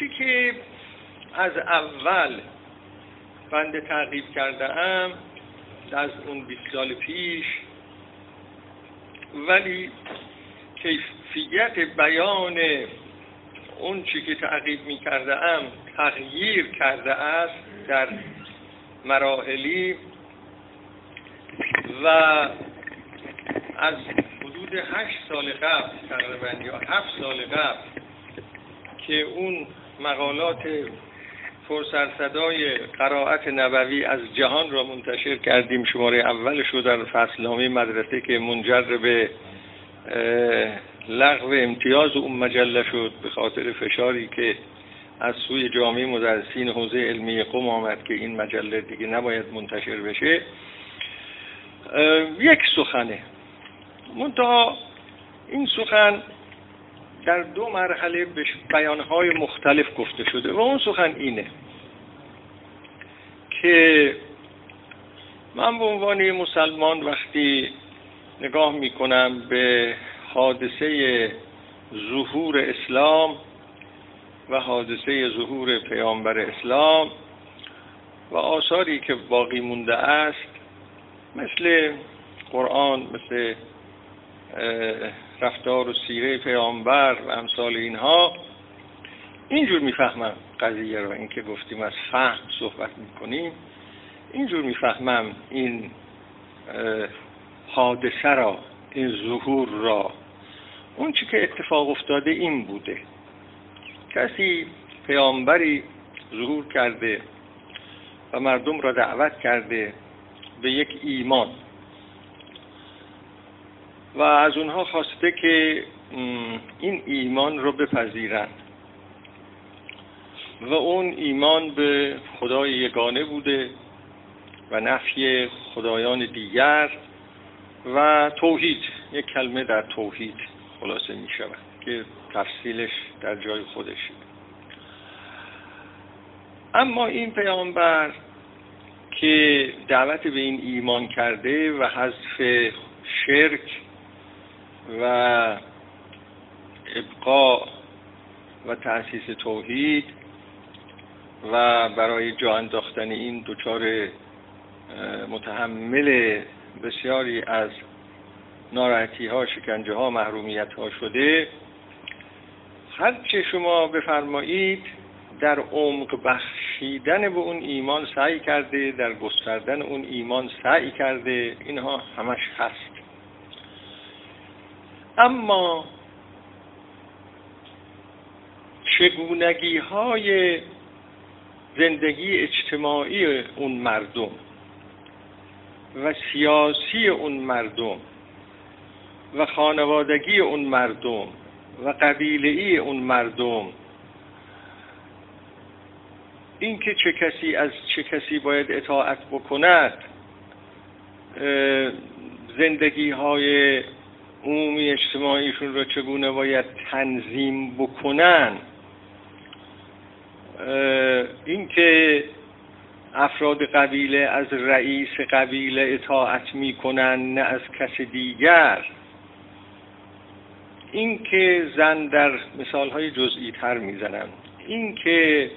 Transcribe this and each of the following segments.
چی که از اول بنده تعقیب کرده ام از اون 20 سال پیش ولی کیفیت بیان اون چی که تعقیب می کرده ام تغییر کرده است در مراحلی و از حدود هشت سال قبل تقریبا یا هفت سال قبل که اون مقالات پرسرصدای قرائت نبوی از جهان را منتشر کردیم. شماره اولش رو در فصلنامه مدرسه که منجر به لغو امتیاز اون مجله شد به خاطر فشاری که از سوی جامعه مدرسین حوزه علمی قم آمد که این مجله دیگه نباید منتشر بشه. یک سخنه. منتها این سخن در دو مرحله به بیانهای مختلف گفته شده و اون سخن اینه که من به عنوان مسلمان وقتی نگاه می‌کنم به حادثه ظهور اسلام و حادثه ظهور پیامبر اسلام و آثاری که باقی مونده است مثل قرآن مثل رفتار و سیره پیامبر و امثال اینها اینجور می‌فهمم قضیه را اینکه گفتیم از فهم صحبت می‌کنیم. اینجور می‌فهمم این حادثه را این ظهور را. اون چی که اتفاق افتاده این بوده. کسی پیامبری ظهور کرده و مردم را دعوت کرده به یک ایمان. و از اونها خواسته که این ایمان رو بپذیرند. و اون ایمان به خدای یگانه بوده و نفی خدایان دیگر و توحید. یک کلمه در توحید خلاصه می شود که تفصیلش در جای خودش. اما این پیامبر که دعوت به این ایمان کرده و حذف شرک و ابقاء و تأسیس توحید و برای جا انداختن این دچار متحمل بسیاری از ناراحتی ها شکنجه ها محرومیت ها شده. هرچه شما بفرمایید در عمق بخشیدن به اون ایمان سعی کرده در گستردن اون ایمان سعی کرده اینها همش هست. اما چگونگی های زندگی اجتماعی اون مردم و سیاسی اون مردم و خانوادگی اون مردم و قبیله اون مردم اینکه چه کسی از چه کسی باید اطاعت بکند زندگی های عمومی اجتماعیشون را چگونه باید تنظیم بکنن؟ اینکه افراد قبیله از رئیس قبیله اطاعت می‌کنن نه از کس دیگر. اینکه زن در مثال های جزئی تر می‌زنن اینکه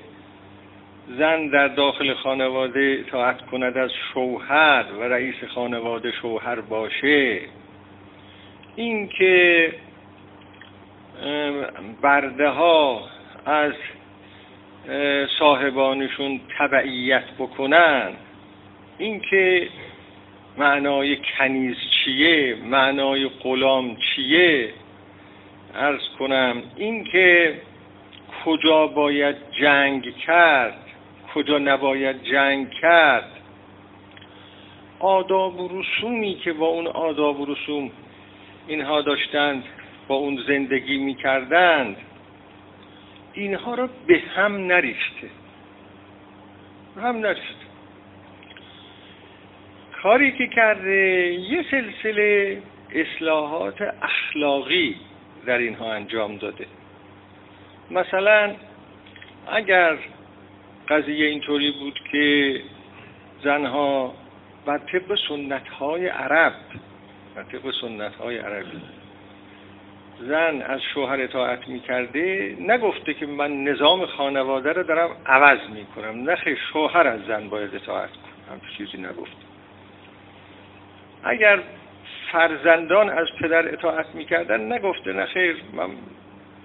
زن در داخل خانواده اطاعت کند از شوهر و رئیس خانواده شوهر باشه. اینکه برده ها از صاحبانشون تبعیت بکنن اینکه معنای کنیز چیه معنای غلام چیه ارز کنم اینکه کجا باید جنگ کرد کجا نباید جنگ کرد. آداب و رسومی که با اون آداب و رسوم اینها داشتند با اون زندگی می‌کردند. اینها را به هم نریخته. هم نریخته. کاری که کرده یه سلسله اصلاحات اخلاقی در اینها انجام داده. مثلا اگر قضیه اینطوری بود که زنها بر طبق سنت های عرب بر طبق سنت های عربی. زن از شوهر اطاعت می‌کرده نگفته که من نظام خانواده رو دارم عوض می‌کنم. نه شوهر از زن باید اطاعت کنم چیزی نگفته. اگر فرزندان از پدر اطاعت می‌کردن نگفته نه خیر من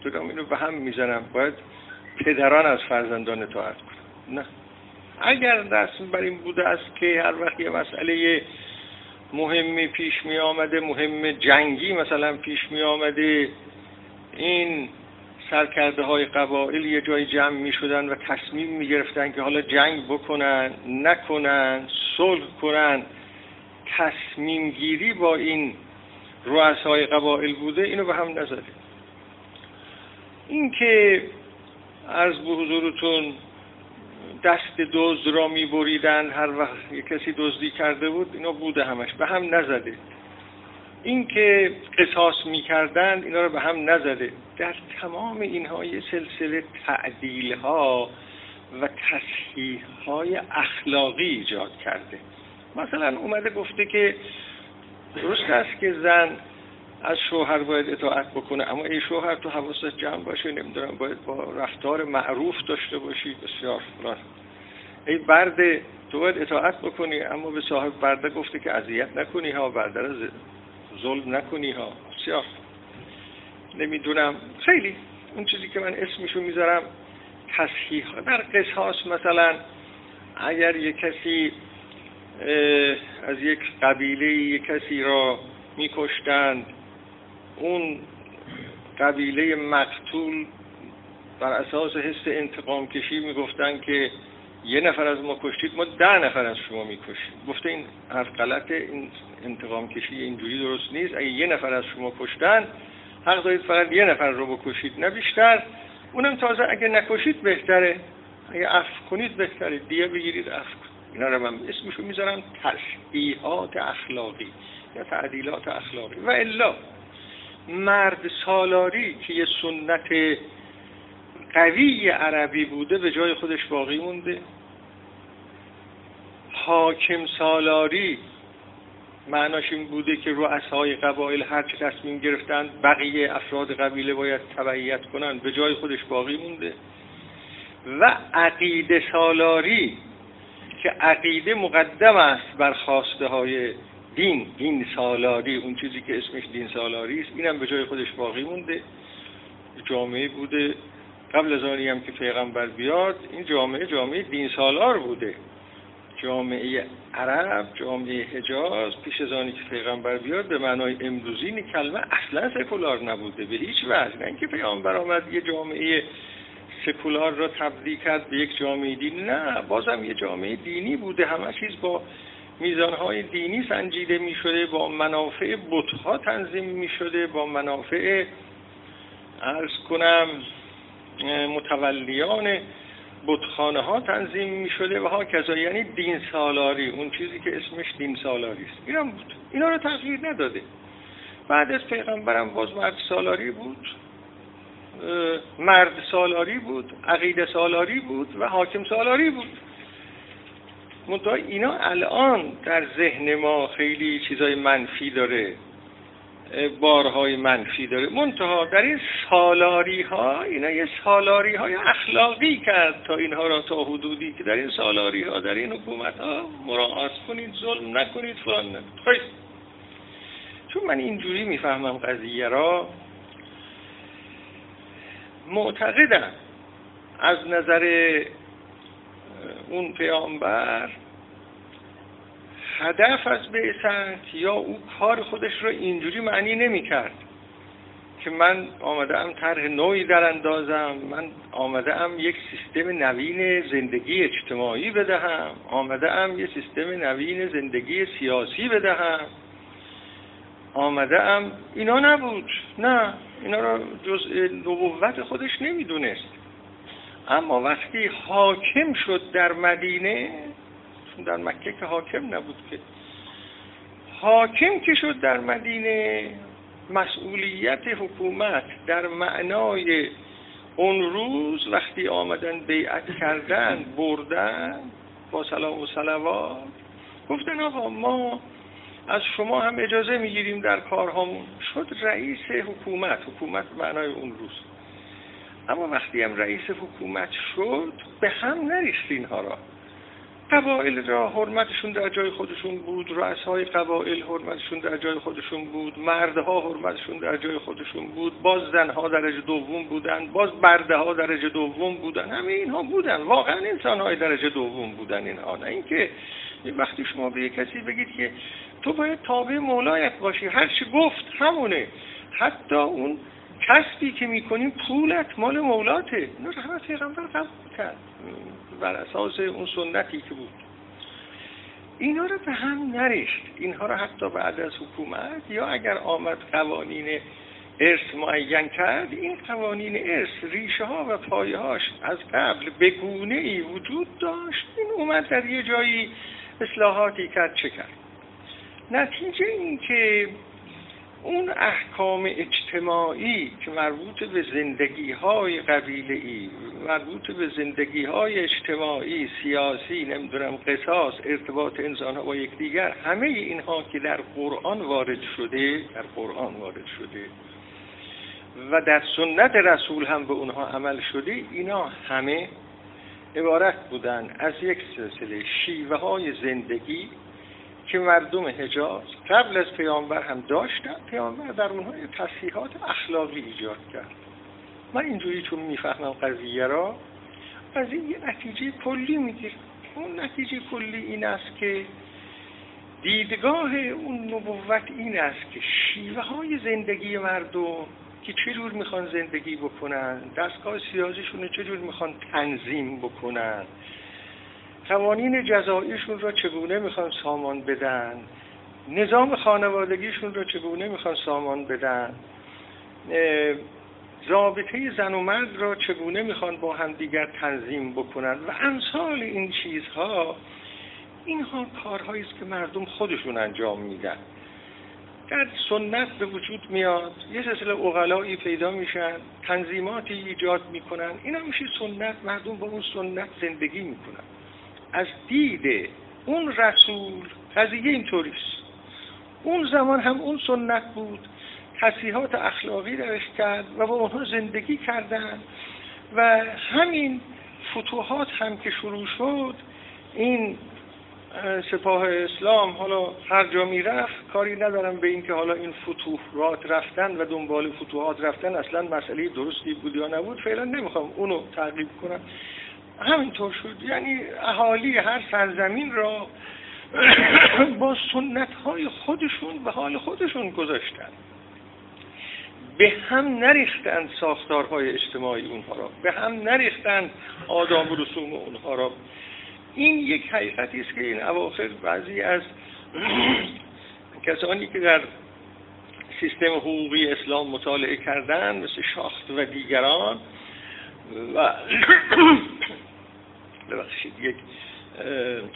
دارم اینو به هم می‌زنم. باید پدران از فرزندان اطاعت کنم نه. اگر دست بر این بوده است که هر وقت یه مسئله مهمی پیش می آمده مهم جنگی مثلا پیش می آمده. این سرکرده های قبائل یه جای جمع می شدن و تصمیم می گرفتن که حالا جنگ بکنن نکنن صلح کنن. تصمیم گیری با این رؤسای قبائل بوده اینو به هم نزده. این که از به حضورتون دست دزد را می بریدن هر وقت یک کسی دزدی کرده بود اینا بوده همش به هم نزده. این که قصاص می‌کردند اینا رو به هم نزده. در تمام اینها یه سلسله تعدیل ها و تصحیح های اخلاقی ایجاد کرده. مثلا اومده گفته که درست است که زن از شوهر باید اطاعت بکنه. اما ای شوهر تو حواست جمع باشه نمی‌دونم باید با رفتار معروف داشته باشی. بسیار فلان ای برده تو باید اطاعت بکنی اما به صاحب برده گفته که اذیت نکنی ها برده رو ظلم نکنی ها. بسیار. نمی‌دونم. خیلی. اون چیزی که من اسمشو می‌ذارم تصحیح در قصاص مثلا اگر یک کسی از یک قبیله یک کسی را میکشتند اون قبیله مقتول بر اساس حس انتقام کشی می‌گفتن که یه نفر از ما کشتید ما ده نفر از شما می‌کشید گفته این حرف غلطه این انتقام کشی اینجوری درست نیست. اگه یه نفر از شما کشتن حق دارید فقط یه نفر رو بکشید نه بیشتر. اونم تازه اگه نکشید بهتره. اگه عفو کنید بهتره. دیگه بگیرید کنید اینا رو من اسمشو می‌ذارم تشبیهات اخلاقی یا تعدیلات اخلاقی. و الا. مرد سالاری که یه سنت قوی عربی بوده به جای خودش باقی مونده. حاکم سالاری معناش این بوده که رؤسای قبایل هر چه تصمیم گرفتن بقیه افراد قبیله باید تبعیت کنن به جای خودش باقی مونده. و عقیده سالاری که عقیده مقدم است بر خواسته های دین دین سالاری اون چیزی که اسمش دین سالاری است اینم به جای خودش باقی مونده. جامعه بوده. قبل از آنی هم که پیغمبر بیاد این جامعه جامعه دین سالار بوده. جامعه عرب جامعه حجاز پیش از آنی که پیغمبر بیاد به معنای امروزین کلمه اصلا سکولار نبوده. به هیچ وجه. نه اینکه پیغمبر آمد یه جامعه سکولار را تبدیل کرد به یک جامعه دینی. نه بازم یه جامعه دینی بوده. همه چیز با میزانهای دینی سنجیده می شده با منافع بتها تنظیم می شده با منافع ارز کنم متولیان بتخانه ها تنظیم می شده و ها کذا یعنی دین سالاری اون چیزی که اسمش دین سالاری است. اینا بود. اینا رو تغییر نداده. بعد از پیغمبرم باز مرد سالاری بود مرد سالاری بود عقیده سالاری بود و حاکم سالاری بود. منتها اینا الان در ذهن ما خیلی چیزای منفی داره بارهای منفی داره. منتها در این سالاری ها اینا یه سالاری های اخلاقی کرد تا اینها را تا حدودی که در این سالاری ها در این حکومت ها مراعات کنید ظلم نکنید فلان نکنید. چون من اینجوری می‌فهمم قضیه را معتقدم از نظر اون پیامبر هدف از بعثت یا او کار خودش رو اینجوری معنی نمی کرد که من آمده ام طرح نوعی در اندازم من آمده ام یک سیستم نوین زندگی اجتماعی بدهم ام یک سیستم نوین زندگی سیاسی بدهم. ام اینا نبود نه اینا رو جزء نبوت خودش نمی‌دونست. اما وقتی حاکم شد در مدینه در مکه که حاکم نبود که حاکم که شد در مدینه مسئولیت حکومت در معنای اون روز وقتی آمدن بیعت کردن بردن با سلام و سلوات گفتن آقا ما از شما هم اجازه می‌گیریم در کارهامون. شد رئیس حکومت. حکومت معنای اون روز. اما وقتی هم رئیس حکومت شد به هم نریخت اینها را. قبایل را حرمتشون در جای خودشون بود رؤسای قبایل حرمتشون در جای خودشون بود مردها حرمتشون در جای خودشون بود باز زنها درجه دوم بودن باز برده ها درجه دوم بودن همه اینها بودن. واقعا انسان های درجه دوم بودن اینها. نه اینکه وقتی شما به کسی بگید که تو باید تابع مولایت باشی هر چی گفت همونه. حتی اون کسبی که می‌کنیم پولت مال مولاته. اینو رحمت پیغمبر قبول کرد. بر اساس اون سنتی که بود. اینا رو به هم نریشت. اینها رو حتی بعد از حکومت یا اگر آمد قوانین ارث معین کرد این قوانین ارث ریشه ها و پایه هاش از قبل به گونه ای وجود داشت. این اومد در یه جایی اصلاحاتی کرد چه کرد؟ نتیجه این که اون احکام اجتماعی که مربوط به زندگی های قبیله مربوط به زندگی های اجتماعی سیاسی نمی‌دونم قصاص ارتباط انسان ها با یکدیگر همه اینها که در قرآن وارد شده در قرآن وارد شده و در سنت رسول هم به اونها عمل شده اینا همه عبارت بودن از یک سلسله شیوه های زندگی که مردم حجاز قبل از پیامبر هم داشتن پیامبر در اونها تصحیحات اخلاقی ایجاد کرد. من اینجوری چون می‌فهمم قضیه را از این نتیجه کلی میگیر. اون نتیجه کلی این است که دیدگاه اون نبوت این است که شیوه های زندگی مردم که چجور می‌خوان زندگی بکنن دستگاه سیاسیشون رو چجور می‌خوان تنظیم بکنن قوانین جزاییشون را چگونه می‌خوان سامان بدن؟ نظام خانوادگیشون را چگونه می‌خوان سامان بدن؟ رابطه زن و مرد را چگونه می‌خوان با همدیگر تنظیم بکنن؟ و امثال این چیزها اینها کارهایی است که مردم خودشون انجام میدن. در سنت به وجود میاد یه سلسله اغلایی پیدا میشن تنظیماتی ایجاد می‌کنن. این میشه سنت مردم با اون سنت زندگی می‌کنن. از دید اون رسول قضیه اینطوریست اون زمان هم اون سنت بود. تصیحات اخلاقی درش کرد و با اونها زندگی کردن. و همین فتوحات هم که شروع شد این سپاه اسلام حالا هر جا رفت کاری ندارم به اینکه حالا این فتوحات رفتن و دنبال فتوحات رفتن اصلا مسئله درستی بود یا نبود. فعلا نمی‌خوام اونو تعقیب کنم. همینطور شد. یعنی اهالی هر سرزمین را با سنت های خودشون به حال خودشون گذاشتن. به هم نریختن ساختارهای اجتماعی اونها را. به هم نریختن آداب و رسوم اونها را. این یک حقیقتی است که این اواخر بعضی از کسانی که در سیستم حقوقی اسلام مطالعه کردن مثل شاخت و دیگران و ببخشید یک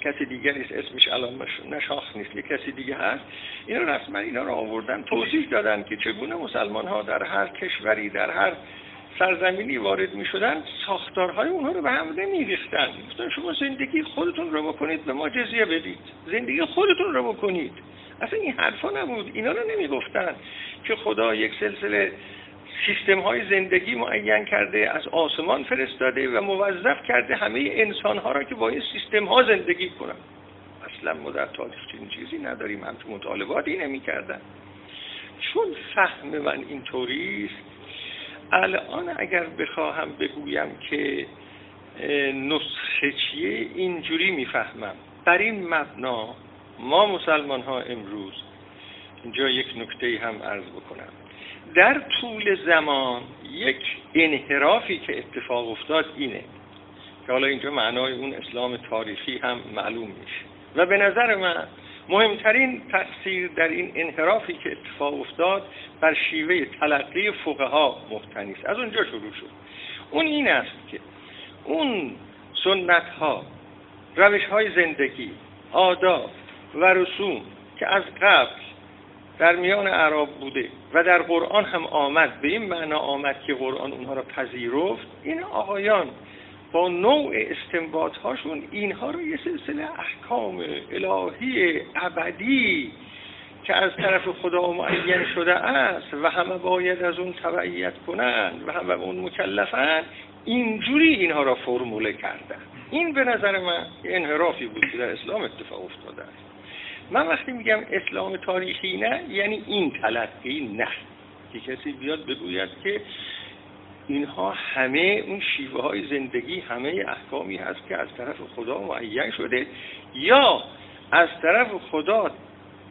کسی دیگه نیست اسمش الان نشاخ نیست. یک کسی دیگه هست. اینا رسما اینا رو آوردن توضیح دادن که چگونه مسلمان ها در هر کشوری در هر سرزمینی وارد می شدن ساختارهای اونها رو به هم نمی ریختن شما زندگی خودتون رو بکنید به ما جزیه بدید. زندگی خودتون رو بکنید. اصلا این حرفا نبود. اینا رو نمی گفتن که خدا یک سلسله سیستم های زندگی معین کرده از آسمان فرستاده و موظف کرده همه انسان ها را که با این سیستم ها زندگی کنن اصلا ما در تاریخ چنین چیزی نداریم هم تو مطالباتی نمی کردن چون فهم من اینطوری است الان اگر بخواهم بگویم که نسخه چیه اینجوری می‌فهمم. بر این مبنا ما مسلمان ها امروز اینجا یک نکته هم عرض بکنم. در طول زمان یک انحرافی که اتفاق افتاد اینه که حالا اینجا معنای اون اسلام تاریخی هم معلوم میشه. و به نظر من مهمترین تاثیر در این انحرافی که اتفاق افتاد بر شیوه تلقی ها محتنی است. از اونجا شروع شد. اون این است که اون سنت ها روش های زندگی آداب و رسوم که از قبل در میان عرب بوده و در قرآن هم آمد. به این معنا آمد که قرآن اونها را پذیرفت. این آقایان با نوع استنباط هاشون اینها رو یه سلسله احکام الهی ابدی که از طرف خدا معین شده است و همه باید از اون تبعیت کنند و همه اون مکلفند اینجوری اینها را فرموله کردن. این به نظر من انحرافی بود که در اسلام اتفاق افتاده است. من وقتی میگم اسلام تاریخی نه یعنی این تلقی نه. که کسی بیاد بگوید که اینها همه اون شیوه های زندگی همه احکامی هست که از طرف خدا معین شده یا از طرف خدا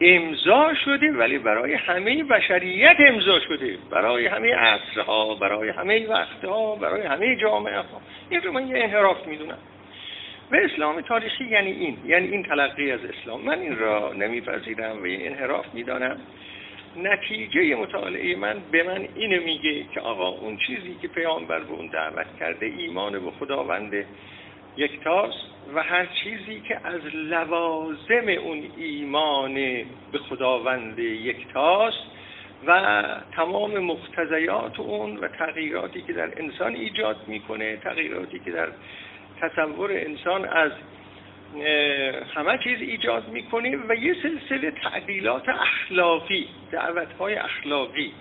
امضا شده ولی برای همه بشریت امضا شده. برای همه عصرها برای همه وقتها برای همه جامعه ها این رو من یه انحراف می‌دونم. و اسلام تاریخی یعنی این یعنی این تلقی از اسلام. من این را نمیپذیرم و این انحراف می‌دانم. نتیجه مطالعه من به من اینو میگه که آقا اون چیزی که پیامبر به اون دعوت کرده ایمان به خداوند یکتاست و هر چیزی که از لوازم اون ایمان به خداوند یکتاست و تمام مقتضیات اون و تغییراتی که در انسان ایجاد می‌کنه تغییراتی که در تصور انسان از همه چیز ایجاد می‌کنه و یه سلسله تعدیلات اخلاقی دعوتهای اخلاقی.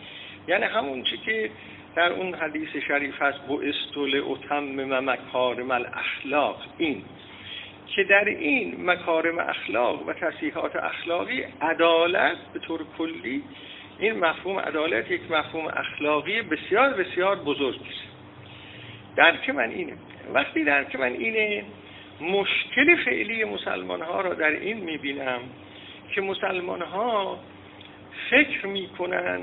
یعنی همون چی که در اون حدیث شریف هست بو استول اتم مکارم الاخلاق. این که در این مکارم اخلاق و تصیحات اخلاقی عدالت به طور کلی این مفهوم عدالت یک مفهوم اخلاقی بسیار بسیار بزرگ است. درک من اینه وقتی درک من اینه مشکل فعلی مسلمان ها را در این می‌بینم که مسلمان ها فکر می‌کنن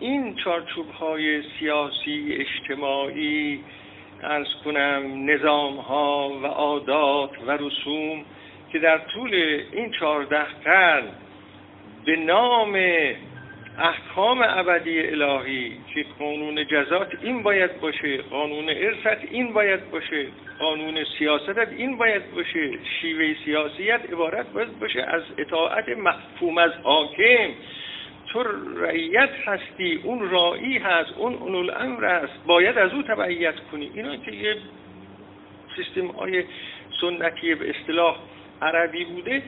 این چارچوب های سیاسی اجتماعی ارز کنم نظام ها و عادات و رسوم که در طول این چهارده قرن به نام احکام ابدی الهی که قانون جزات این باید باشه. قانون ارثت این باید باشه. قانون سیاستت این باید باشه. شیوه سیاسیت عبارت باید باشه از اطاعت مفهوم از حاکم. تو رعیت هستی اون رائی هست اون اون الامر است. باید از او تبعیت کنی. اینا که یه سیستم های سنتی به اصطلاح عربی بوده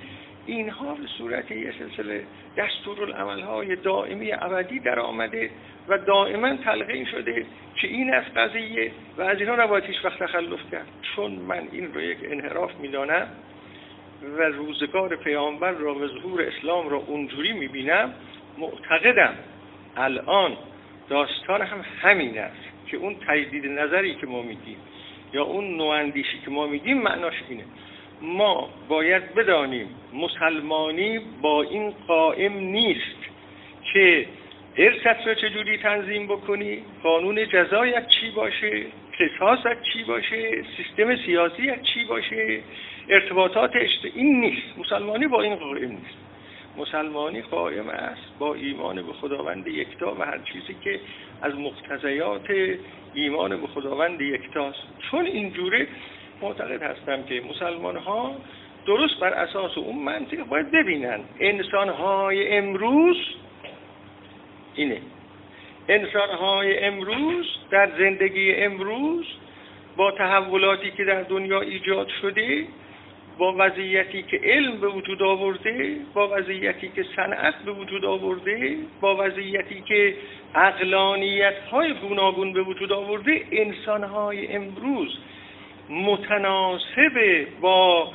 اینها به صورت یه سلسله دستورالعمل های دائمی ابدی در آمده و دائما تلقین شده که این از قضیه و از اینها نباید هیچ وقت تخلف کرد. چون من این رو یک انحراف می‌دانم و روزگار پیامبر را و ظهور اسلام را اونجوری می‌بینم معتقدم الان داستان هم همین است که اون تجدید نظری که ما میگیم یا اون نواندیشی که ما میگیم معناش اینه. ما باید بدانیم مسلمانی با این قائم نیست که ارثت را چجوری تنظیم بکنی قانون جزایت چی باشه قصاصت چی باشه سیستم سیاسیت چی باشه ارتباطات این نیست. مسلمانی با این قائم نیست. مسلمانی قائم است با ایمان به خداوند یکتا و هر چیزی که از مقتضیات ایمان به خداوند یکتاست. چون اینجوره معتقد هستم که مسلمان ها درست بر اساس اون منطق باید ببینن. انسان های امروز اینه. انسان های امروز در زندگی امروز با تحولاتی که در دنیا ایجاد شده با وضعیتی که علم به وجود آورده با وضعیتی که صنعت به وجود آورده با وضعیتی که اقلانیت های گوناگون به وجود آورده انسان های امروز متناسب با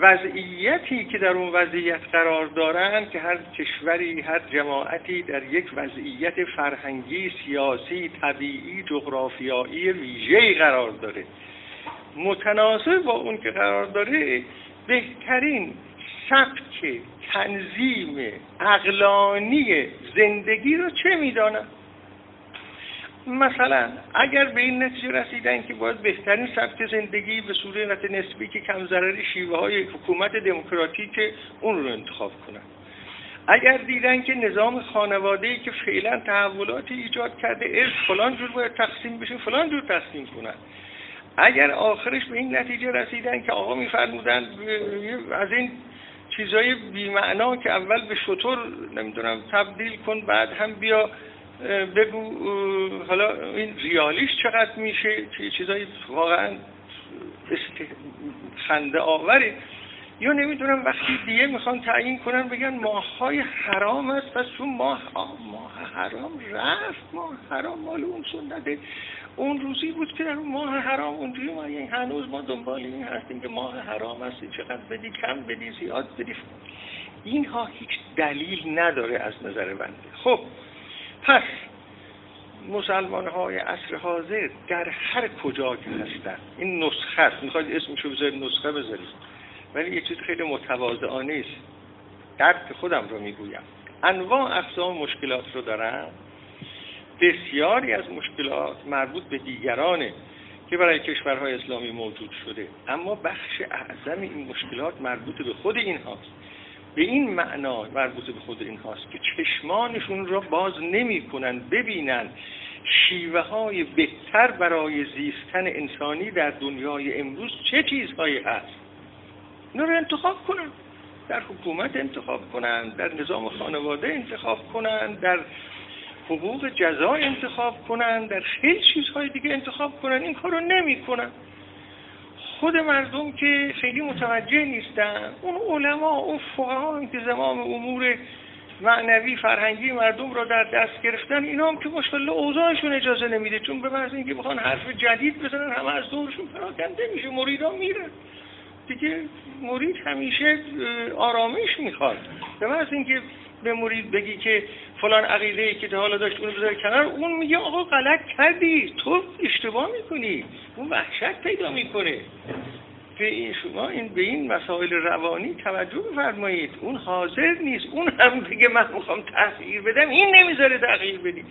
وضعیتی که در اون وضعیت قرار دارند که هر کشوری هر جماعتی در یک وضعیت فرهنگی سیاسی طبیعی جغرافیایی ویژه‌ای قرار داره. متناسب با اون که قرار داره بهترین سبک تنظیم اقلانی زندگی رو چه می‌دانن مثلا اگر به این نتیجه رسیدن که باید بهترین سبک زندگی به صورت نسبی که کم ضرری شیوه های حکومت دموکراتیک اون رو انتخاب کنن. اگر دیدن که نظام خانواده که فعلا تحولاتی ایجاد کرده ارث فلان جور باید تقسیم بشه فلان جور تقسیم کنن. اگر آخرش به این نتیجه رسیدن که آقا میفرمودن از این چیزای بیمعنا که اول به شطور نمی‌دونم تبدیل کن بعد هم بیا بگو حالا این ریالیش چقدر میشه؟ چیزای واقعا خنده آوری یا نمی‌دونم وقتی دیگه می‌خوان تعیین کنن بگن ماهای حرام است پس چون ماه ماه حرام رفت ماه حرام مال اون سنته. اون روزی بود که در اون ماه حرام اونجوری ما یعنی هنوز ما دنبال این هستیم که ماه حرام است چقدر بدی کم بدی زیاد بدی. اینها هیچ دلیل نداره از نظر بنده. خب پس مسلمان های عصر حاضر در هر کجا که هستن. این نسخه است. می‌خواید اسمشو بذارید نسخه بذارید. ولی یه چیز خیلی متواضعانه است. درد خودم رو می‌گویم. انواع اقسام مشکلات رو دارن بسیاری از مشکلات مربوط به دیگرانه که برای کشورهای اسلامی موجود شده. اما بخش اعظم این مشکلات مربوط به خود این هاست به این معنا مربوط به خود این هاست که چشمانشون را باز نمی کنن ببینن شیوه های بهتر برای زیستن انسانی در دنیای امروز چه چیزهایی هست؟ اینا رو انتخاب کنن در حکومت انتخاب کنن در نظام خانواده انتخاب کنن در حقوق جزا انتخاب کنن در خیلی چیزهای دیگه انتخاب کنن. این کار رو نمی کنن خود مردم که خیلی متوجه نیستن. اون علما اون فقها که زمام امور معنوی فرهنگی مردم را در دست گرفتن اینا هم که مشکل اوضاعشون اجازه نمیده. چون به محض اینکه بخوان حرف جدید بزنن همه از دورشون پراکنده میشه. مریدا میرن. دیگه مرید همیشه آرامش می‌خواد. به محض اینکه به مرید بگی که فلان عقیده ای که حالا داشت اون بذاره کنار اون میگه آقا غلط کردی تو اشتباه می‌کنی اون وحشت پیدا می‌کنه. به این شما این به این مسائل روانی توجه بفرمایید. اون حاضر نیست. اون هم دیگه من می‌خوام تغییر بدم. این نمی‌ذاره تغییر بدی.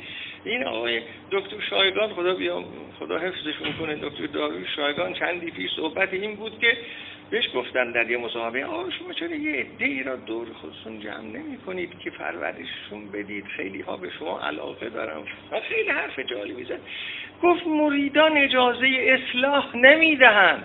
این آقای دکتر شایگان خدا بیام خدا حفظشون کنه دکتر داروی شایگان چندی پیش صحبت این بود که بهش گفتن در یه مصاحبه آقا شما چرا یه عده را دور خودتون جمع نمی کنید که پرورششون بدید؟ خیلی ها به شما علاقه دارم خیلی حرف جالبی زد. گفت مریدان اجازه اصلاح نمی‌دهند.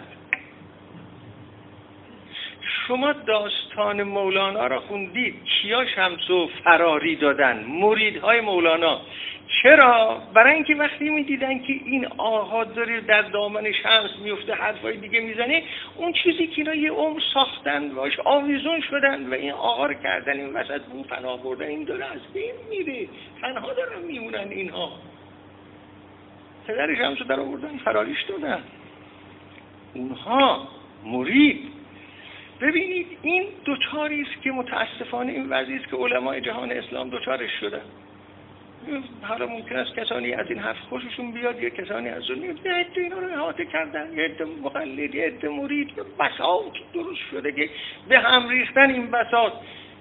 شما داستان مولانا را خوندید. کیا شمس و فراری دادن؟ مریدهای مولانا. چرا؟ برای اینکه وقتی می‌دیدن که این آها داره در دامن شمس میفته حرفای دیگه می‌زنه اون چیزی که اینا یه عمر ساختن باش آویزون شدن و این آقا رو کردن این وسط اون پناه بردن این داره از بین میره. تنها دارن میمونن اینها. پدر شمس رو در آوردن فراریش دادن. اونها مرید. ببینید این دوچاری است که متاسفانه این وضعی است که علمای جهان اسلام دوچارش شدن. حالا ممکن است کسانی از این حرف خوششون بیاد یه کسانی از اون یه عده اینا رو احاطه کردن یه عده مقلد یه عده مرید یه بساط درست شده که به هم ریختن این بساط.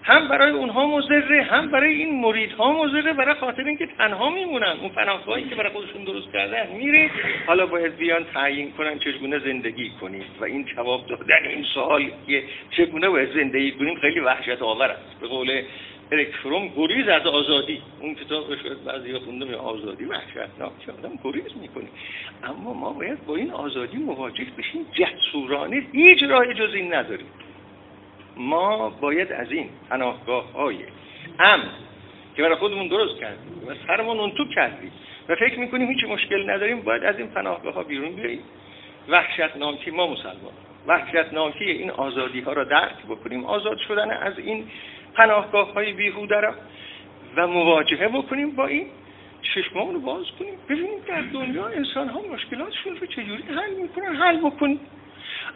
هم برای اونها مزره هم برای این مریدها مزره برای خاطر اینکه تنها میمونن. اون پناهگاهی که برای خودشون درست کردن میره. حالا باید بیان تعیین کنن چگونه زندگی کنید و این جواب دادن این سوال که چگونه باید زندگی کنیم خیلی وحشت آور است. به قول اریک فروم گریز از آزادی. اون کتاب شاید بعضی خوندم آزادی وحشتناک آدم گریز می‌کنه. اما ما باید با این آزادی مواجه بشیم. جسورانه هیچ راه جز این نداریم. ما باید از این پناهگاه های هم که برای خودمون درست کردیم و سرمون اون تو کردیم و فکر می‌کنیم هیچ مشکل نداریم باید از این پناهگاه ها بیرون بیاییم. وحشتناکی ما مسلمان. وحشتناکی این آزادی ها را درک بکنیم. آزاد شدن از این پناهگاه های بیهوده را و مواجهه بکنیم با این چشمان رو باز کنیم. ببینیم در دنیا انسان ها مشکلاتشون رو چجوری حل می‌کنن؟ حل بکنیم.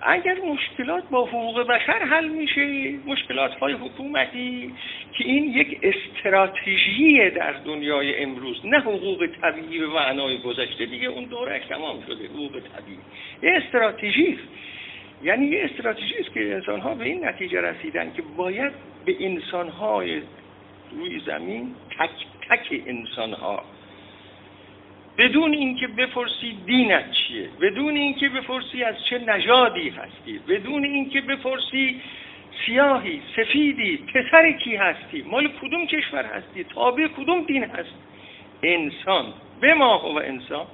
اگر مشکلات با حقوق بشر حل میشه مشکلات های حکومتی که این یک استراتژی در دنیای امروز نه حقوق طبیعی به معنای گذشته دیگه اون دوره تمام شده حقوق طبیعی. یه استراتژی. یعنی یه استراتژی است که انسان ها به این نتیجه رسیدن که باید به انسان های روی زمین تک تک انسان ها بدون اینکه بپرسی دینت چیه بدون اینکه بپرسی از چه نژادی هستی بدون اینکه بپرسی سیاهی سفیدی پسر کی هستی مال کدوم کشور هستی تابع کدوم دین هست. انسان به ما و انسان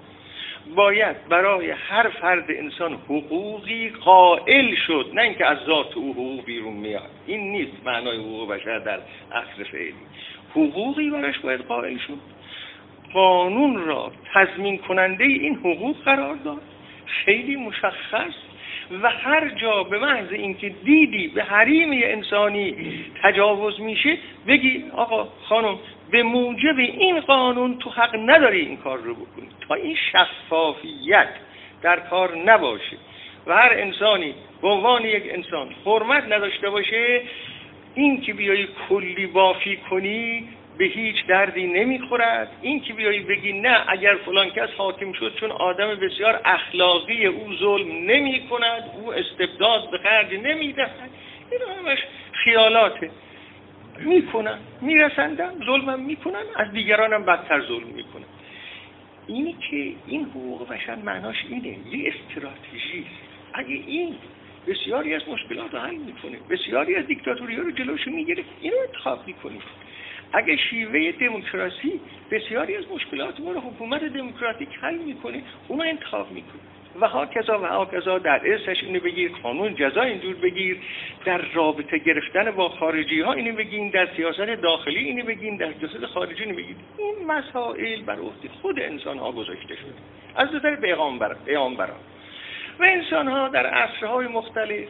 باید برای هر فرد انسان حقوقی قائل شد نه اینکه از ذات او حقوق بیرون میاد. این نیست معنای حقوق بشر در عصر فعلی. حقوقی براش باید قائل شد. قانون را تضمین کننده این حقوق قرار داد. خیلی مشخص. و هر جا به محض اینکه دیدی به حریم انسانی تجاوز میشه بگی آقا خانم به موجب این قانون تو حق نداری این کار رو بکنی. تا این شفافیت در کار نباشه. و هر انسانی به عنوان یک انسان حرمت نداشته باشه این که بیایی کلی بافی کنی به هیچ دردی نمی‌خورد. این که بیایی بگی نه اگر فلان کس حاکم شد چون آدم بسیار اخلاقی او ظلم نمی کند او استبداد به خرج نمی دهد این همش خیالاته. می‌کنن میرسندن ظلمم می‌کنن از دیگرانم بدتر ظلم می‌کنن. اینی که این حقوق بشر معناش اینه یه استراتژی. اگه این بسیاری از مشکلات رو حل می‌کنه بسیاری از دیکتاتوری ها رو جلوش می‌گیره اینو انتخاب می‌کنید اگه شیوه دموکراسی بسیاری از مشکلات ما رو حکومت دموکراتیک حل می‌کنه اونو انتخاب می‌کنه. و ها کذا و ها کذا در ارسش اینو بگیر قانون جزا اینجور بگیر در رابطه گرفتن با خارجی ها اینو بگین در سیاست داخلی اینو بگین در سیاست خارجی اینو این مسائل بر عهده خود انسان ها گذاشته شده. از نظر پیغامبر پیامبران. و انسان ها در عصرهای مختلف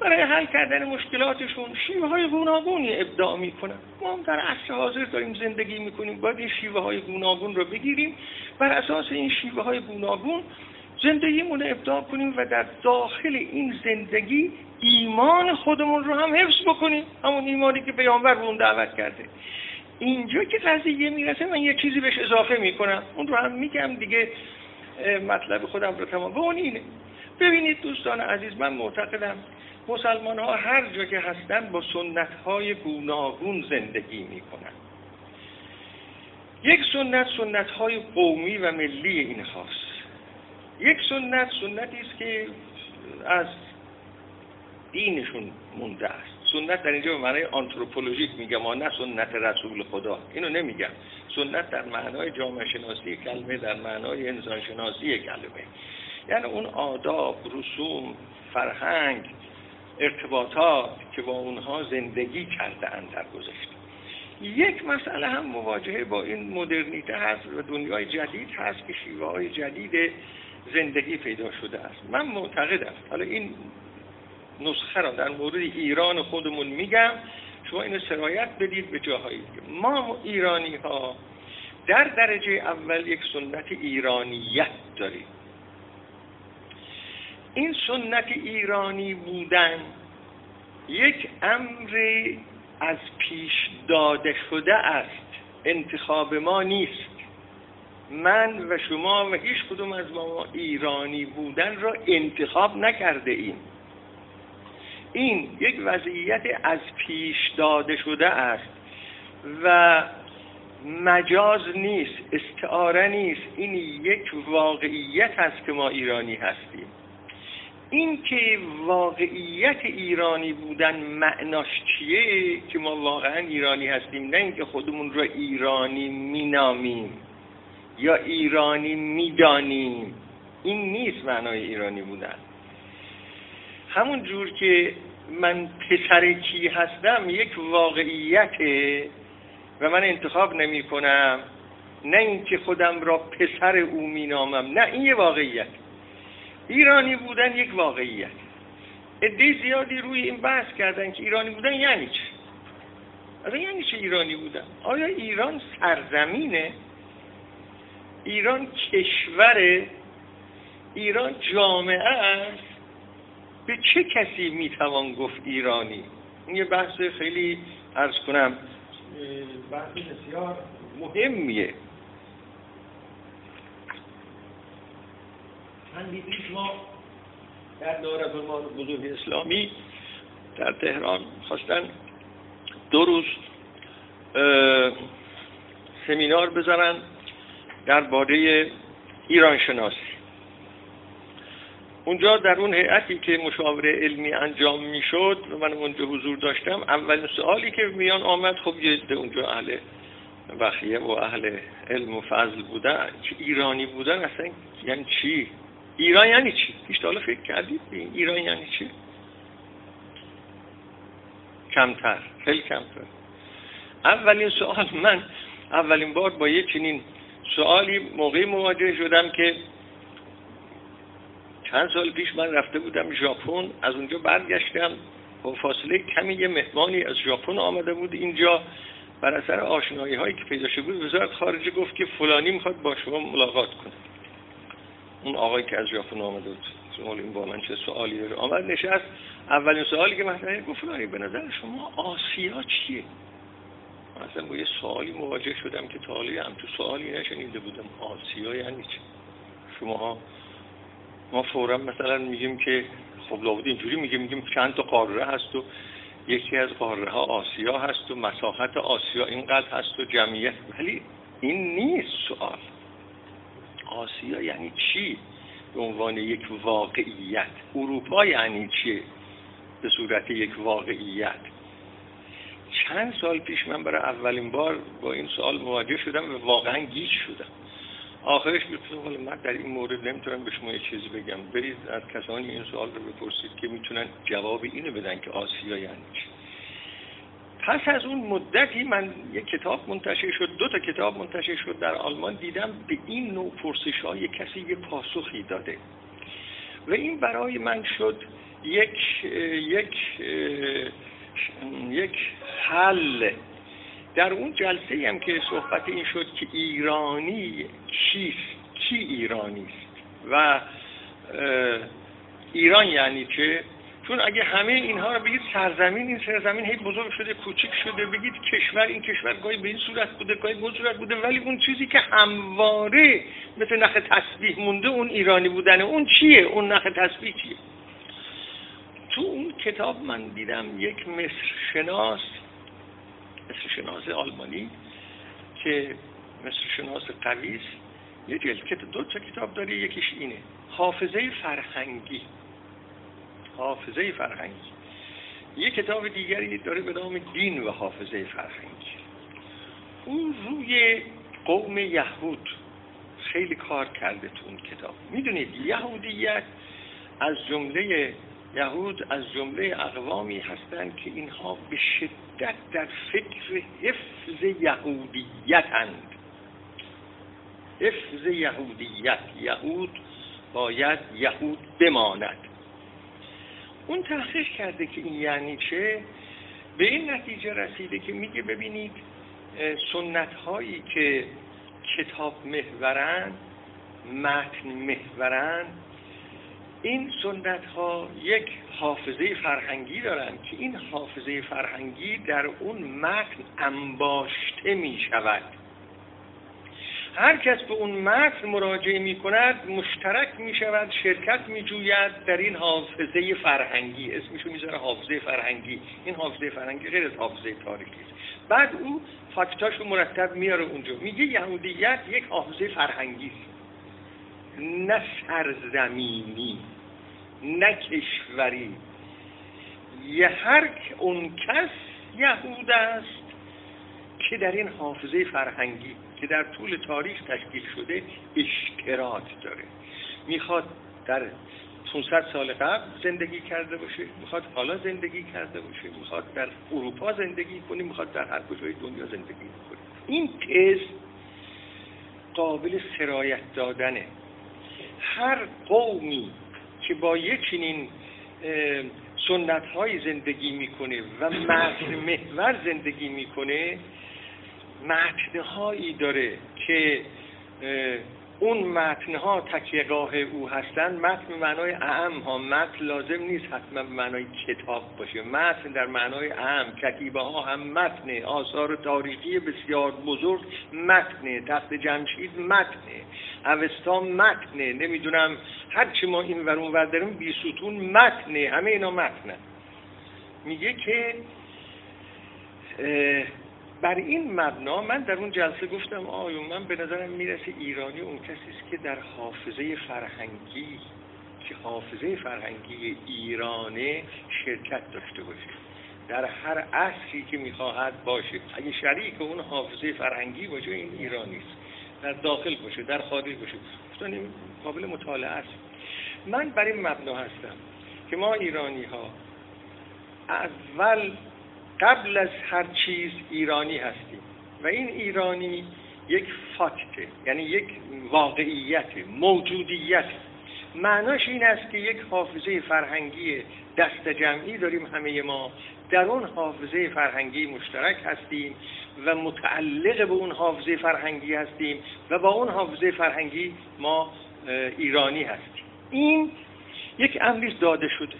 برای حل کردن مشکلاتشون شیوه های گوناگونی ابداع می‌کنن. ما هم در عصر حاضر داریم زندگی می‌کنیم. باید این شیوه های گوناگون رو بگیریم. بر اساس این شیوه های گوناگون زندگیمون رو ابداع کنیم و در داخل این زندگی ایمان خودمون رو هم حفظ بکنیم. همون ایمانی که پیامبر اون دعوت کرده. اینجا که قضیه می‌رسه من یه چیزی بهش اضافه می‌کنم. اون رو هم میگم دیگه مطلب خودم رو تمام. به اون اینه. ببینید دوستان عزیز من معتقدم مسلمان ها هر جا که هستن با سنت های گوناگون زندگی می‌کنن. یک سنت سنت های قومی و ملی این خاص یک سنت سنتی است که از دینشون مونده است. سنت در اینجا به معنای آنتروپولوژیک میگم نه سنت رسول خدا. اینو نمیگم. سنت در معنای جامعه شناسی کلمه در معنای انسان شناسی کلمه. یعنی اون آداب رسوم فرهنگ ارتباطات که با اونها زندگی کرده در گذشته. یک مسئله هم مواجهه با این مدرنیته هست و دنیای جدید هست که شیوه های جدید زندگی پیدا شده است. من معتقدم. حالا این نسخه را در مورد ایران خودمون میگم. شما اینو سرایت بدید به جاهایی ما ایرانی ها در درجه اول یک سنت ایرانیت داریم. این سنت ایرانی بودن یک امر از پیش داده شده است. انتخاب ما نیست. من و شما و هیچ کدوم از ما ایرانی بودن را انتخاب نکرده ایم. این یک وضعیت از پیش داده شده است و مجاز نیست استعاره نیست. این یک واقعیت است که ما ایرانی هستیم. این که واقعیت ایرانی بودن معناش چیه؟ که ما واقعا ایرانی هستیم نه اینکه خودمون را ایرانی مینامیم. یا ایرانی می‌دانیم این نیست معنای ایرانی بودن. همون جور که من پسر کی هستم یک واقعیته و من انتخاب نمی کنم نه اینکه خودم را پسر او مینامم. نه این یه واقعیت. ایرانی بودن یک واقعیت. عده زیادی روی این بحث کردن که ایرانی بودن یعنی چه اصلا یعنی چه ایرانی بودن؟ آیا ایران سرزمینه؟ ایران کشور ایران جامعه است. به چه کسی می‌توان گفت ایرانی؟ این یه بحث خیلی ارز کنم بحث بسیار مهمیه. چندی ما در دارت ما بزرگ اسلامی در تهران خواستن دو روز سمینار بزنن. درباره ایران شناسی اونجا در اون هیئتی که مشاوره علمی انجام می‌شد و من اونجا حضور داشتم اولین سوالی که میان آمد خب یه اونجا اهل بخیه و اهل علم و فضل بودن ایرانی بودن اصلا یعنی چی؟ ایران یعنی چی؟ هیچ حالا فکر کردید؟ ایران یعنی چی؟ کمتر خیلی کمتر. اولین سوال من اولین بار با یه چنین سوالی موقعی مواجه شدم که چند سال پیش من رفته بودم ژاپن از اونجا برگشتم. با فاصله کمی یه مهمانی از ژاپن آمده بود اینجا. بر اثر آشنایی هایی که پیدا شده بود وزارت خارجه گفت که فلانی می‌خواد با شما ملاقات کنه. اون آقایی که از ژاپن آمده بود سوال این با من چه سوالی داره؟ آمد نشست. اولین سوالی که مطرحه گفت فلانی به نظر شما آسیا چیه؟ مثلا با یه سوالی مواجه شدم که تالی هم تو سوالی نشنیده بودم. آسیا یعنی چی شما ما فورا مثلا میگیم که خب لابد اینجوری میگیم میگیم چند تا قاره هست و یکی از قاره ها آسیا هست و مساحت آسیا اینقدر هست و جمعیت. ولی این نیست سوال. آسیا یعنی چی؟ به عنوان یک واقعیت. اروپا یعنی چی به صورت یک واقعیت. چند سال پیش من برای اولین بار با این سوال مواجه شدم و واقعا گیج شدم. آخرش گفتم من در این مورد نمی‌تونم به شما یه چیزی بگم. برید از کسانی این سوال رو بپرسید که می‌تونن جواب اینو بدن که آسیا یعنی چی پس از اون مدتی من یک کتاب منتشر شد دو تا کتاب منتشر شد در آلمان. دیدم به این نوع پرسش های کسی یه پاسخی داده. و این برای من شد یک یک یک حل. در اون جلسه هم که صحبت این شد که ایرانی چیست؟ کی ایرانی است؟ و ایران یعنی چه؟ چون اگه همه اینها رو بگید سرزمین این سرزمین هی بزرگ شده کوچیک شده بگید کشور این کشور گاهی به این صورت بوده گاهی به صورت بوده ولی اون چیزی که همواره مثل نخ تسبیح مونده اون ایرانی بودن اون چیه؟ اون نخ تسبیح چیه؟ کتاب من دیدم یک مصر شناس مصر شناس آلمانی که مصر شناس قویس یه جلد دو تا کتاب داره یکیش اینه. حافظه فرهنگی. حافظه فرهنگی. یه کتاب دیگری داره به نام دین و حافظه فرهنگی. اون روی قوم یهود خیلی کار کرده تو اون کتاب. می‌دونید یهودیت از جمله یهود از جمله اقوامی هستند که اینها به شدت در فکر حفظ یهودیتند. حفظ یهودیت. یهود باید یهود بماند. اون تحقیق کرده که این یعنی چه؟ به این نتیجه رسیده که میگه ببینید سنت هایی که کتاب محورن متن محورن این سنت ها یک حافظه فرهنگی دارن که این حافظه فرهنگی در اون متن انباشته می شود هر کس به اون متن مراجعه می کند مشترک می شود شرکت می جوید در این حافظه فرهنگی. اسمشو می‌ذاره حافظه فرهنگی. این حافظه فرهنگی غیر از حافظه تاریخی است. بعد او فاکتاشو مرتب میاره اونجا. میگه یهودیت یک حافظه فرهنگی است. نه سرزمینی نه کشوری. یه هر اون کس یهود است که در این حافظه فرهنگی که در طول تاریخ تشکیل شده اشتراک داره. می‌خواد در 500 سال قبل زندگی کرده باشه می‌خواد حالا زندگی کرده باشه می‌خواد در اروپا زندگی کنه می‌خواد در هر کجای دنیا زندگی کنه این تز قابل سرایت دادنه. هر قومی که با یک چنین سنت های زندگی می‌کنه و متن محور زندگی می‌کنه متنهایی داره که اون متنها تکیهگاه او هستن. متن به معنای اعم ها. متن لازم نیست حتما به معنای کتاب باشه. متن در معنای اعم کتیبه ها هم متن آثار تاریخی بسیار بزرگ متن تخت جمشید متن اوستا متنه. نمی‌دونم هرچی ما این ور داریم بی ستون متنه. همه اینا متنه میگه که بر این مبنا من در اون جلسه گفتم آیون من به نظرم می‌رسه ایرانی اون کسی است که در حافظه فرهنگی که حافظه فرهنگی ایرانه شرکت داشته باشه. در هر عصری که می‌خواهد باشه. اگه شریک اون حافظه فرهنگی باشه این ایرانی است. در داخل باشه در خارج باشه. گفتن قابل مطالعه است. من بر این مبنا هستم که ما ایرانی ها اول قبل از هر چیز ایرانی هستیم. و این ایرانی یک فاکته یعنی یک واقعیت موجودیت. معناش این است که یک حافظه فرهنگی دست جمعی داریم همه ما. در اون حافظه فرهنگی مشترک هستیم و متعلق به اون حافظه فرهنگی هستیم و با اون حافظه فرهنگی ما ایرانی هستیم. این یک امری داده شده.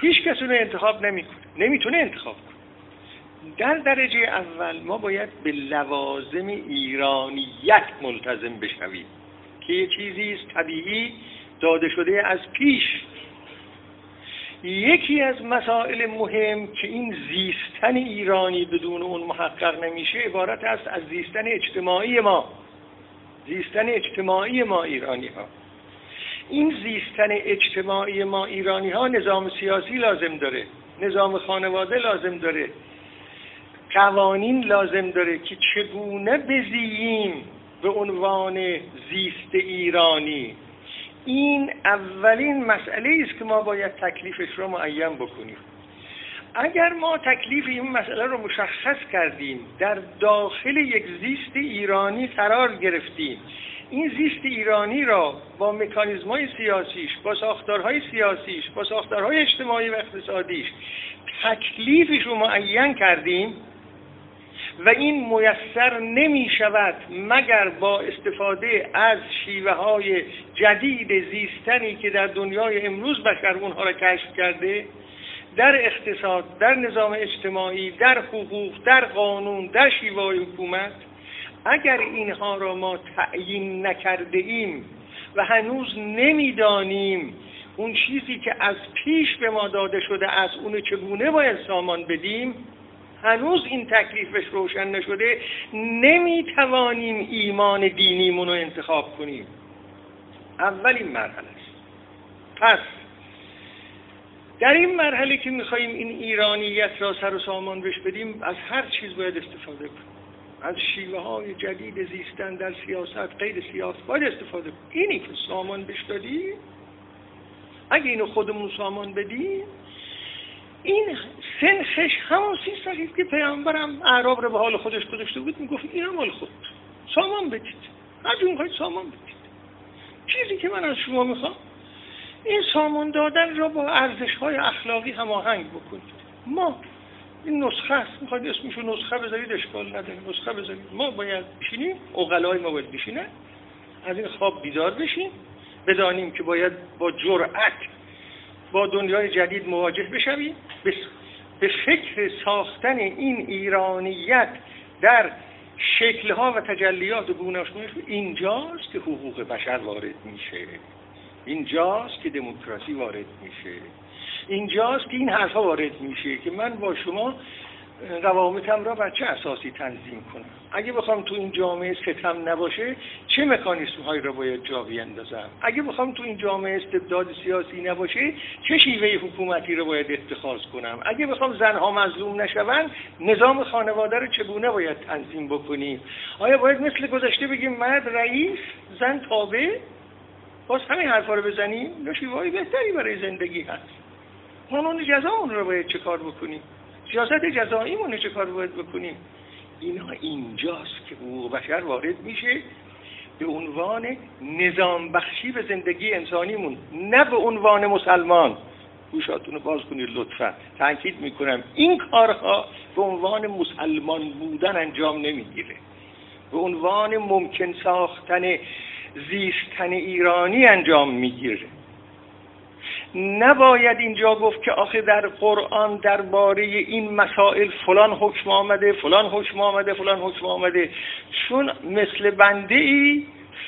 هیچ کس اون انتخاب نمی‌کنه. نمی‌تونه انتخاب کنه. در درجه اول ما باید به لوازم ایرانیت ملتزم بشویم که یه چیزی است طبیعی داده شده از پیش. یکی از مسائل مهم که این زیستن ایرانی بدون اون محقق نمیشه عبارت است از زیستن اجتماعی ما. زیستن اجتماعی ما ایرانی ها این زیستن اجتماعی ما ایرانی ها نظام سیاسی لازم داره نظام خانواده لازم داره. قوانین لازم داره که چگونه بزییم به عنوان زیست ایرانی. این اولین مسئله است که ما باید تکلیفش رو معین بکنیم. اگر ما تکلیف این مسئله رو مشخص کردیم در داخل یک زیست ایرانی قرار گرفتیم. این زیست ایرانی را با مکانیزمای سیاسیش با ساختارهای سیاسیش با ساختارهای اجتماعی و اقتصادیش تکلیفش رو معین کردیم و این میسر نمی شود مگر با استفاده از شیوه های جدید زیستنی که در دنیای امروز بشر اونها را کشف کرده در اقتصاد در نظام اجتماعی در حقوق در قانون در شیوه حکومت اگر اینها را ما تعیین نکرده ایم و هنوز نمی‌دانیم اون چیزی که از پیش به ما داده شده از اون چگونه باید سامان بدیم هنوز این تکلیفش روشن نشده نمی‌توانیم ایمان دینیمون رو انتخاب کنیم. اولین مرحله است. پس در این مرحله که میخواییم این ایرانیت را سر و سامان بش بدیم از هر چیز باید استفاده کنیم. از شیوه های جدید زیستن در سیاست غیر سیاست باید استفاده کنیم. اینی که سامان بش دادیم اگه اینو خودمون سامان بدیم این سنخش همون سیستم که پیامبرم اعراب رو به حال خودش گذاشته بود می‌گفت این مال خود سامان بدید. از اون سامان بدید. چیزی که من از شما می‌خوام این سامان دادن را با ارزش های اخلاقی هماهنگ بکنید. ما این نسخه است. می‌خواید اسمشو نسخه بذارید اشکال نداره. نسخه بذارید. ما باید بشینیم. اقلای ما باید بشینه از این خواب بیدار بشیم. بدانیم که باید با جرأت با دنیای جدید مواجه بشویم. به فکر ساختن این ایرانیت در شکلها و تجلیات گوناش اینجاست که حقوق بشر وارد میشه. اینجاست که دموکراسی وارد میشه. اینجاست که این حرفها وارد میشه که من با شما روابطم را بر چه اساسی تنظیم کنم؟ اگه بخوام تو این جامعه ستم نباشه چه مکانیسم هایی را باید جا بیندازم اگه بخوام تو این جامعه استبداد سیاسی نباشه چه شیوه حکومتی را باید اتخاذ کنم؟ اگه بخوام زنها مظلوم نشوند نظام خانواده رو چگونه باید تنظیم بکنیم؟ آیا باید مثل گذشته بگیم مرد رئیس زن تابع؟ باز همین حرفا رو بزنیم؟ یا شیوه بهتری برای زندگی هست؟ قانون جزا اون رو باید چه کار بکنیم؟ سیاست جزاییمون چه کار باید بکنیم؟ اینا اینجاست که حقوق بشر وارد میشه به عنوان نظام بخشی به زندگی انسانیمون نه به عنوان مسلمان. گوشاتون رو باز کنید لطفا. تاکید می‌کنم این کارها به عنوان مسلمان بودن انجام نمی‌گیره. به عنوان ممکن ساختن زیستن ایرانی انجام می‌گیره. نباید اینجا گفت که آخه در قرآن درباره این مسائل فلان حکم آمده فلان حکم آمده فلان حکم آمده. چون مثل بنده ای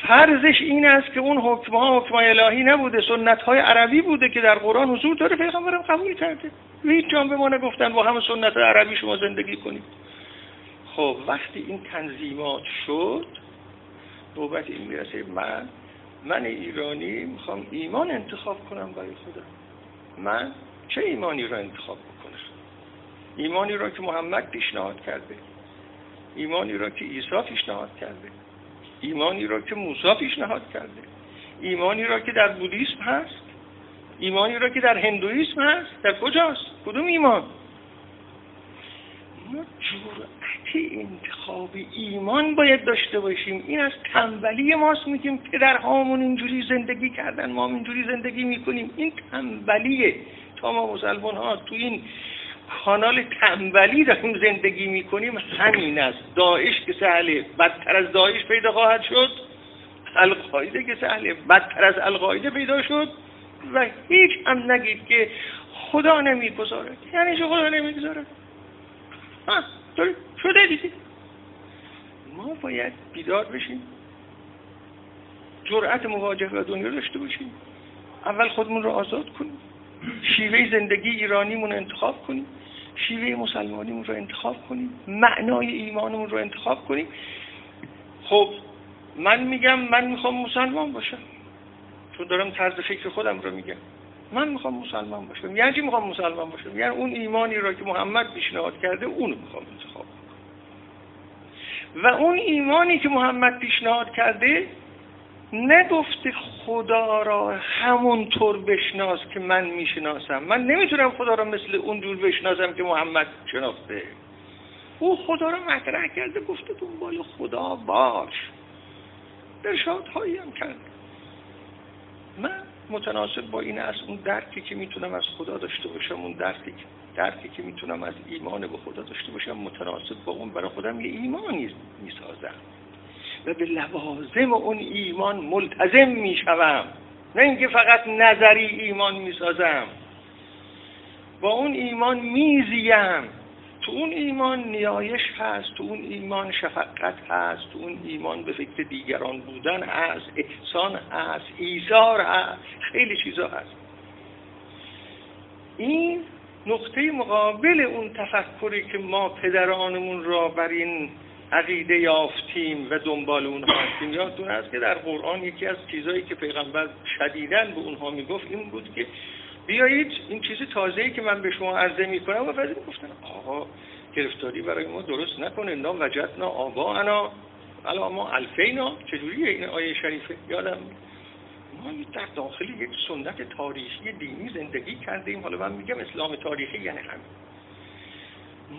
فرضش این است که اون حکم ها حکم الهی نبوده سنت های عربی بوده که در قرآن حضور داره پیغمبرم قبول کرده. هیچ جان به ما نگفتن با همه سنت عربی شما زندگی کنید. خب وقتی این تنظیمات شد نوبت این می‌رسه من من ایرانی می‌خوام ایمان انتخاب کنم برای خودم. من چه ایمانی را انتخاب بکنم؟ ایمانی را که محمد پیشنهاد کرده. ایمانی را که عیسی پیشنهاد کرده. ایمانی را که موسی پیشنهاد کرده. ایمانی را که در بودیسم هست. ایمانی را که در هندویسم هست. در کجاست؟ کدوم ایمان؟ ما انتخاب ایمان باید داشته باشیم. این از تنبلی ماست میگیم پدرهامون اینجوری زندگی کردن ما اینجوری زندگی می‌کنیم. این تنبلیه. تا ما مسلمان ها تو این کانال تنبلی داریم زندگی می‌کنیم. همین است داعش که سهله بدتر از داعش پیدا خواهد شد. القاعده که سهله بدتر از القاعده پیدا شد. و هیچ هم نگید که خدا نمی‌گذاره. یعنی چه خدا نمی‌گذاره؟ شده دیگه. ما باید بیدار بشیم. جرأت مواجهه با دنیا داشته باشیم. اول خودمون رو آزاد کنیم. شیوه زندگی ایرانیمون رو انتخاب کنیم. شیوه مسلمانیمون رو انتخاب کنیم. معنای ایمانمون رو انتخاب کنیم. خب من میگم من می‌خوام مسلمان باشم. چون دارم طرز فکر خودم رو میگم. من می‌خوام مسلمان باشم. یعنی می‌خوام مسلمان باشم؟ یعنی اون ایمانی را که محمد پیشنهاد کرده اونو می‌خوام انتخاب و اون ایمانی که محمد پیشنهاد کرده نگفته خدا را همونطور بشناس که من می‌شناسم. من نمی‌تونم خدا را مثل اون جور بشناسم که محمد شناخته. او خدا را مطرح کرده گفته دنبال خدا باش. ارشادهایی هم کرد. من متناسب با این از اون درکی که می‌تونم از خدا داشته باشم اون درکی درکی که می‌تونم از ایمان به خدا داشته باشم متناسب با اون. برای خودم یه ایمانی می‌سازم. و به لوازم اون ایمان ملتزم می‌شوم. نه اینکه فقط نظری ایمان می‌سازم. با اون ایمان میزیم. تو اون ایمان نیایش هست تو اون ایمان شفقت هست تو اون ایمان به فکر دیگران بودن هست احسان هست ایزار هست خیلی چیزا هست. این نقطه مقابل اون تفکری که ما پدرانمون را بر این عقیده یافتیم و دنبال اونها هستیم. یادتون هست که در قرآن یکی از چیزهایی که پیغمبر شدیدن به اونها می‌گفت این بود که بیایید این چیز تازه‌ای که من به شما عرضه می‌کنم و بعد گفتن آقا گرفتاری برای ما درست نکنه نا وجدنا آبا انا الا ما الفینا. چجوریه این آیه شریفه؟ یادم ما در داخل یک سنت تاریخی دینی زندگی کردیم. حالا من میگم اسلام تاریخی یعنی همین.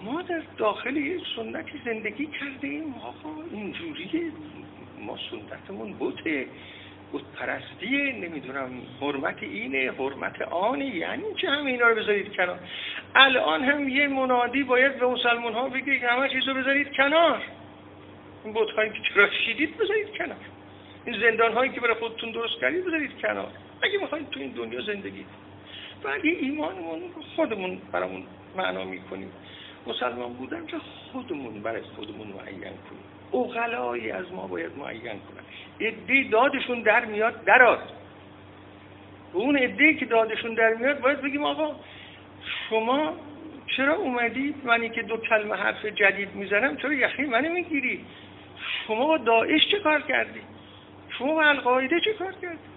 ما در داخل یک سنتی زندگی کردیم. آقا اینجوریه. ما سنتمون بوته بود پرستیه نمی‌دونم حرمت اینه حرمت آنه یعنی چه همه اینا رو بذارید کنار؟ الان هم یه منادی باید به مسلمان ها بگه که همه چیز رو بذارید کنار. این هایی که چرا شیدید بذارید کنار. این زندان هایی که برای خودتون درست کردید بذارید کنار. اگه می‌خواید تو این دنیا زندگی ولی ایمانمون خودمون برامون معنا می‌کنیم. مسلمان بودن که خودمون برای خودمون معین کنیم. اغلایی از ما باید معین کنن. ادهی دادشون در میاد دراد و اون ادهی که دادشون در میاد باید بگیم آقا شما چرا اومدید؟ منی که دو کلمه حرف جدید می‌زنم چرا یخی منو می‌گیری؟ شما با داعش چه کار کردی؟ شما با القاعده چه کار کردی؟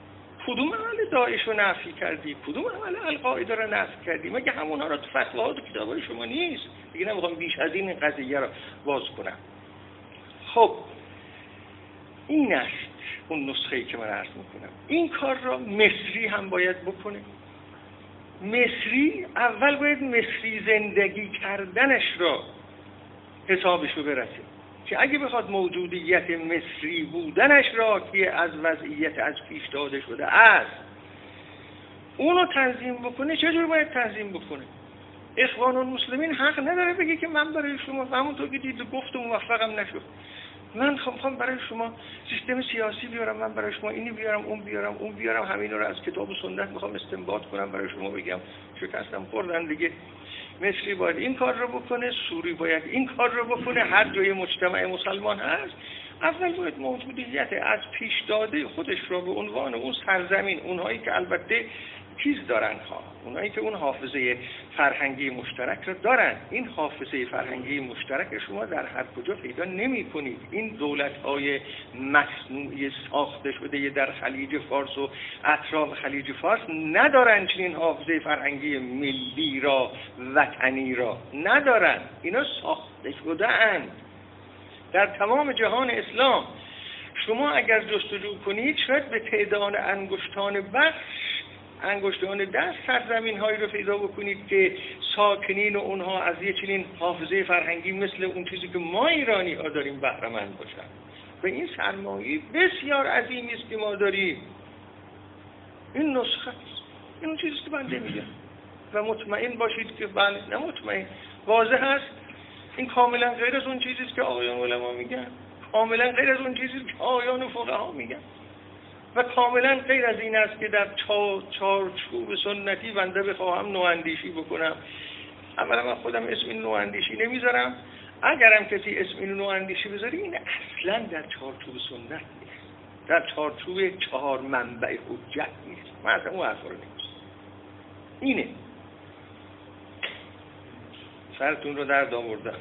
کدوم عمل داعش رو نفی کردی؟ کدوم عمل القاعده رو نفی کردی؟ مگه همونها رو تو فتواها و کتابای شما نیست؟ دیگه نمی‌خوام بیش از این قضیه رو باز کنم. خب این است اون نسخه ای که من عرض می‌کنم. این کار را مصری هم باید بکنه. مصری اول باید مصری زندگی کردنش را حسابش رو برسه. که اگه بخواد موجودیت مصری بودنش را که از وضعیت از پیش داده شده است اونو تنظیم بکنه چجور باید تنظیم بکنه؟ اخوان المسلمین حق نداره بگه که من برای شما همونطور که دید و موفقم نشد. من خواهم برای شما سیستم سیاسی بیارم من برای شما اینی بیارم اون بیارم اون بیارم همین رو از کتاب و سنت می‌خوام استنباط کنم برای شما بگم. شکستم خوردن دیگه. مصری باید این کار رو بکنه سوری باید این کار رو بکنه هر جای مجتمع مسلمان هست. اول باید موجودیت از پیش داده خودش رو به عنوان اون سرزمین اونهایی که البته چیز دارن ها. اونایی که اون حافظه فرهنگی مشترک رو دارن. این حافظه فرهنگی مشترک شما در هر کجا پیدا نمی کنید. این دولت های مصنوعی ساخته شده در خلیج فارس و اطراف خلیج فارس ندارن چنین حافظه فرهنگی ملی را وطنی را. ندارن. اینا ساخته شده اند در تمام جهان اسلام شما اگر جستجو کنید شاید به تعداد انگشتان بخش انگشتان دست سرزمین هایی رو پیدا بکنید که ساکنین و اونها از یه چنین حافظه فرهنگی مثل اون چیزی که ما ایرانی ها داریم بهرمند باشن. و این سرمایه بسیار عظیمی است که ما داریم. این نسخه است. این اون چیزی که بنده میگم و مطمئن باشید که بله نه مطمئن. واضح هست این کاملا غیر از اون چیزی است که آقایان علما میگن. کاملا غیر از اون چیزی که آقایان فقها میگن. و کاملا غیر از این است که در چارچوب سنتی بنده بخواهم نواندیشی بکنم. اولا من خودم اسم این نواندیشی نمی‌ذارم. اگرم کسی اسم این نواندیشی بذاری این اصلا در چارچوب سنت نیست. در چارچوب چهار منبع حجت نیست. من اصلا اون حرف رو اینه. سرتون رو در آوردم.